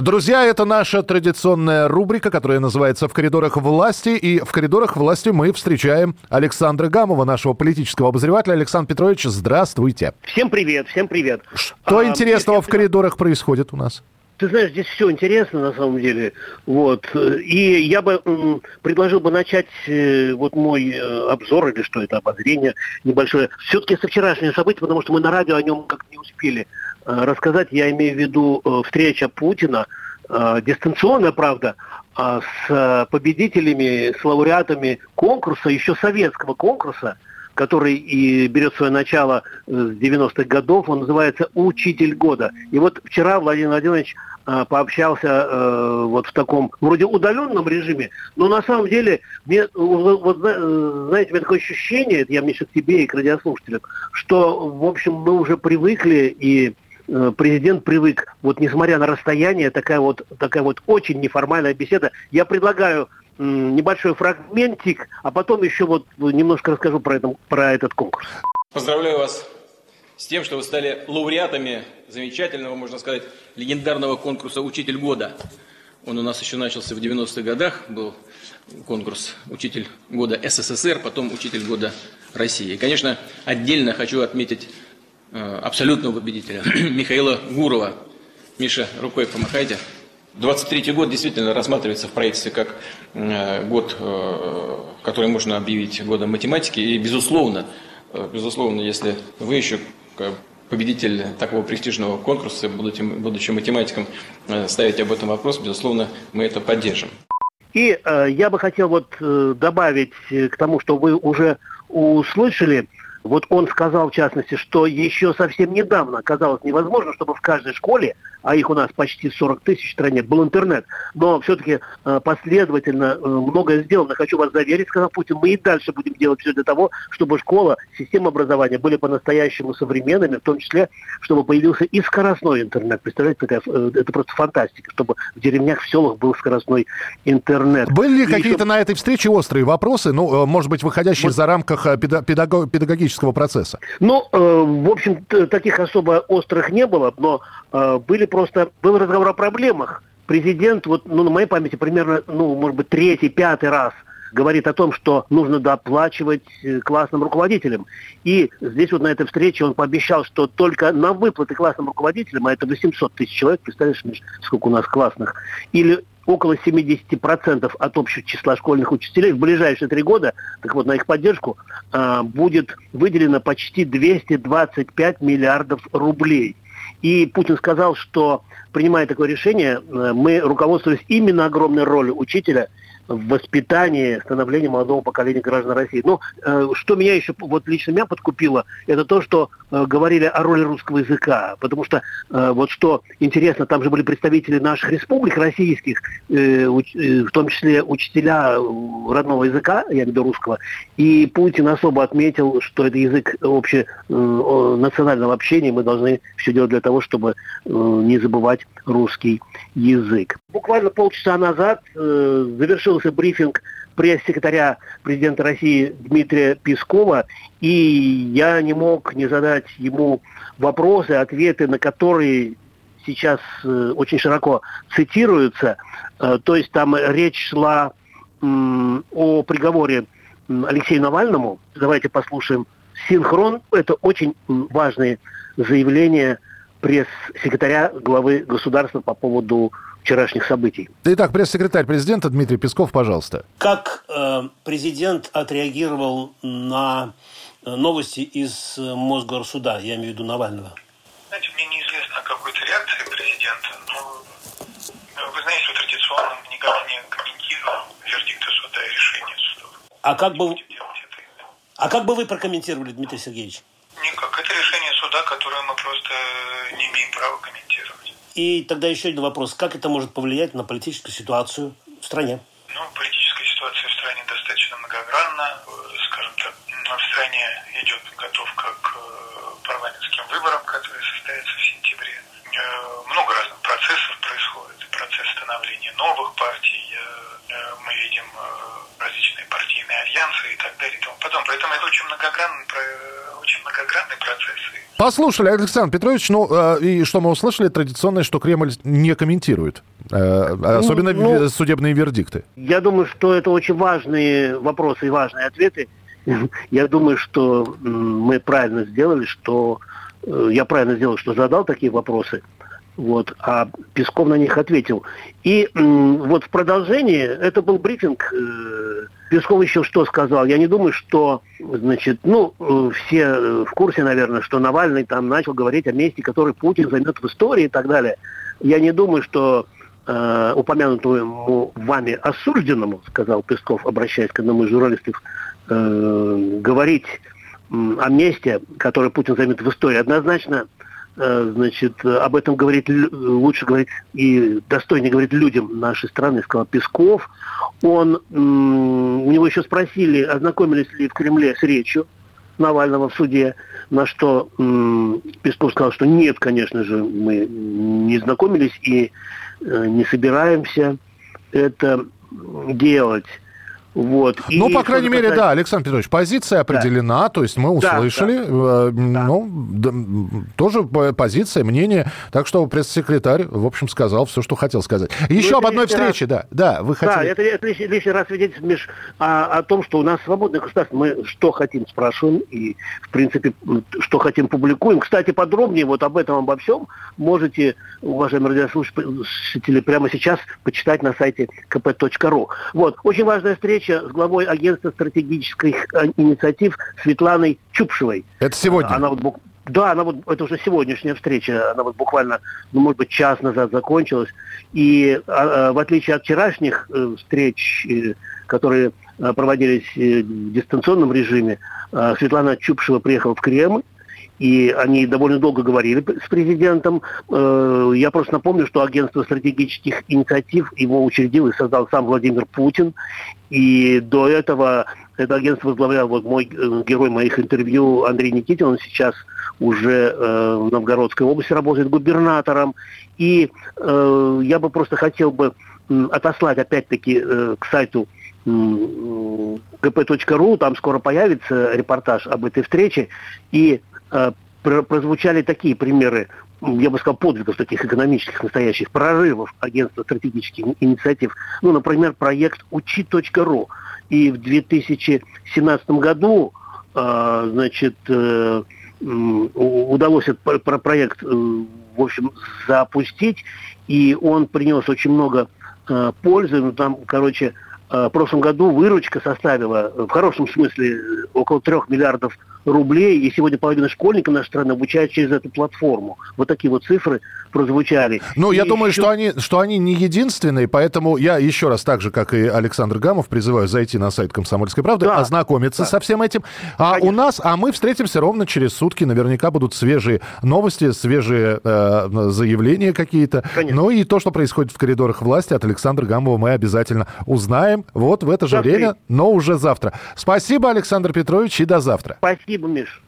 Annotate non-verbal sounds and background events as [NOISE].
Друзья, это наша традиционная рубрика, которая называется «В коридорах власти». И в коридорах власти мы встречаем Александра Гамова, нашего политического обозревателя. Александр Петрович, здравствуйте. Всем привет, всем привет. Что А, интересного в коридорах происходит у нас? Ты знаешь, здесь все интересно на самом деле. Вот. И я бы м, предложил бы начать э, вот мой э, обзор или что это, обозрение небольшое. Все-таки со вчерашнего события, потому что мы на радио о нем как не успели рассказать. Я имею в виду э, встреча Путина, э, дистанционная, правда, а с э, победителями, с лауреатами конкурса, еще советского конкурса, который и берет свое начало э, с 90-х годов, он называется «Учитель года». И вот вчера Владимир Владимирович э, пообщался э, вот в таком вроде удаленном режиме, но на самом деле, мне, э, вот, вот, зна- э, знаете, у меня такое ощущение, это я мне сейчас тебе и к радиослушателям, что, в общем, мы уже привыкли и э, президент привык, вот несмотря на расстояние, такая вот, такая вот очень неформальная беседа. Я предлагаю небольшой фрагментик, а потом еще вот немножко расскажу про, это, про этот конкурс. Поздравляю вас с тем, что вы стали лауреатами замечательного, можно сказать, легендарного конкурса «Учитель года». Он у нас еще начался в 90-х годах, был конкурс «Учитель года СССР», потом «Учитель года России». И, конечно, отдельно хочу отметить э, абсолютного победителя [CLEARS THROAT] Михаила Гурова. Миша, рукой помахайте. 23 год действительно рассматривается в правительстве как э, год, э, который можно объявить годом математики. И, безусловно, э, безусловно, если вы еще победитель такого престижного конкурса, будучи, будучи математиком, э, ставите об этом вопрос, безусловно, мы это поддержим. И э, я бы хотел вот э, добавить э, к тому, что вы уже услышали. Вот он сказал, в частности, что еще совсем недавно казалось невозможно, чтобы в каждой школе, а их у нас почти 40 тысяч в стране, был интернет. Но все-таки э, последовательно э, многое сделано. Хочу вас заверить, сказал Путин, мы и дальше будем делать все для того, чтобы школа, система образования были по-настоящему современными, в том числе, чтобы появился и скоростной интернет. Представляете, какая, э, это просто фантастика, чтобы в деревнях, в селах был скоростной интернет. Были ли какие-то чтобы- на этой встрече острые вопросы, ну, может быть, выходящие за рамках педа- педаго- педагогического процесса? Ну, в общем, таких особо острых не было, но были просто, был разговор о проблемах. Президент, вот, ну, на моей памяти, примерно, ну, может быть, третий, пятый раз говорит о том, что нужно доплачивать э, классным руководителям. И здесь вот на этой встрече он пообещал, что только на выплаты классным руководителям, а это 800 тысяч человек, представляешь, сколько у нас классных, или около 70% от общего числа школьных учителей в ближайшие три года, так вот, на их поддержку а, будет выделено почти 225 миллиардов рублей. И Путин сказал, что принимая такое решение, э, мы руководствовались именно огромной ролью учителя в воспитании, становлении молодого поколения граждан России. Но э, что меня еще, вот лично меня подкупило, это то, что э, говорили о роли русского языка. Потому что, э, вот что интересно, там же были представители наших республик российских, э, уч- э, в том числе учителя э, родного языка, я виду русского. И Путин особо отметил, что это язык обще, э, общения, мы должны все делать для того, чтобы э, не забывать русский язык. Буквально полчаса назад э, завершился брифинг пресс-секретаря президента России Дмитрия Пескова, и я не мог не задать ему вопросы, ответы на которые сейчас э, очень широко цитируются. Э, то есть там речь шла о приговоре Алексею Навальному. Давайте послушаем синхрон. Это очень м, важные заявления пресс-секретаря главы государства по поводу вчерашних событий. Итак, пресс-секретарь президента Дмитрий Песков, пожалуйста. Как э, президент отреагировал на э, новости из э, Мосгорсуда, я имею в виду Навального? Знаете, мне неизвестно о какой-то реакции президента, но э, вы знаете, что традиционно мы никак не комментируем вердикты суда и решения судов. А как бы, а как бы вы прокомментировали, Дмитрий Сергеевич? Никак. Это решение суда, которое мы просто не имеем права комментировать. И тогда еще один вопрос. Как это может повлиять на политическую ситуацию в стране? Ну, политическая ситуация в стране достаточно многогранна. Э, Скажем так, м, в заранее идет подготовка к парламентским выборам, которые состоятся в сентябре. Много разных процессов происходит. Процесс становления новых партий. Мы видим различные партийные альянсы и так далее и тому подобное. Поэтому это очень многогранный, очень многогранный процесс. Послушали, Александр Петрович, ну и что мы услышали, традиционное, что Кремль не комментирует, особенно ну, ну, судебные вердикты. Я думаю, что это очень важные вопросы и важные ответы. Я думаю, что мы правильно сделали, что я правильно сделал, что задал такие вопросы. Вот, а Песков на них ответил. И вот в продолжении, это был брифинг, э, Песков еще что сказал. Я не думаю, что, значит, ну, э, все в курсе, наверное, что Навальный там начал говорить о месте, который Путин займет в истории и так далее. Я не думаю, что э, упомянутому вами осужденному, сказал Песков, обращаясь к одному из журналистов, э, говорить о месте, которое Путин займет в истории, однозначно Э, значит, об этом говорить, лучше говорить и достойнее говорить людям нашей страны, сказал Песков. Он, у него еще спросили, ознакомились ли в Кремле с речью Навального в суде, на что Песков сказал, что нет, конечно же, мы не знакомились и э, не собираемся это делать. Вот. Ну, по крайней мере, касается... да, Александр Петрович, позиция определена, да. то есть мы услышали, да, да. ну, да, тоже позиция, мнение, так что пресс-секретарь, в общем, сказал все, что хотел сказать. Еще ну, об одной встрече, раз... да, да, вы хотели... Да, это, это лишний, лишний раз свидетельствует, Миш, о, о том, что у нас свободное государство, мы что хотим спрашиваем и, в принципе, что хотим публикуем. Кстати, подробнее вот об этом, обо всем можете, уважаемые радиослушатели, прямо сейчас почитать на сайте kp.ru. Вот, очень важная встреча встреча с главой агентства стратегических э, инициатив Светланой Чупшевой. Это сегодня? Она вот, да, она вот, это уже сегодняшняя встреча, она вот буквально, ну, может быть, час назад закончилась. И а, а, в отличие от вчерашних э, встреч, э, которые э, проводились в дистанционном режиме, Светлана Чупшева приехала в Кремль, и они довольно долго говорили с президентом. Э, я просто напомню, что агентство стратегических инициатив его учредил и создал сам Владимир Путин. И до этого это агентство возглавлял вот мой э, герой моих интервью Андрей Никитин. Он сейчас уже э, в Новгородской области работает губернатором. И я бы просто хотел бы отослать опять-таки к сайту gp.ru, там скоро появится репортаж об этой встрече, и прозвучали такие примеры, я бы сказал, подвигов таких экономических настоящих, прорывов агентства стратегических инициатив. Ну, например, проект учи.ру. И в 2017 году, э, значит, э, удалось этот проект, в общем, запустить, и он принес очень много пользы. Ну, там, короче, в прошлом году выручка составила, в хорошем смысле, около трех миллиардов рублей, и сегодня половина школьников нашей страны обучают через эту платформу. Вот такие вот цифры прозвучали. Ну, я думаю, еще... что, они, что они не единственные, поэтому я еще раз, так же, как и Александр Гамов, призываю зайти на сайт «Комсомольской правды», да, ознакомиться да. со всем этим. А Конечно. у нас, а мы встретимся ровно через сутки, наверняка будут свежие новости, свежие э, заявления какие-то. Ну и то, что происходит в коридорах власти от Александра Гамова, мы обязательно узнаем вот в это же время, но уже завтра. Спасибо, Александр Петрович, и до завтра. Спасибо. Спасибо, Миш.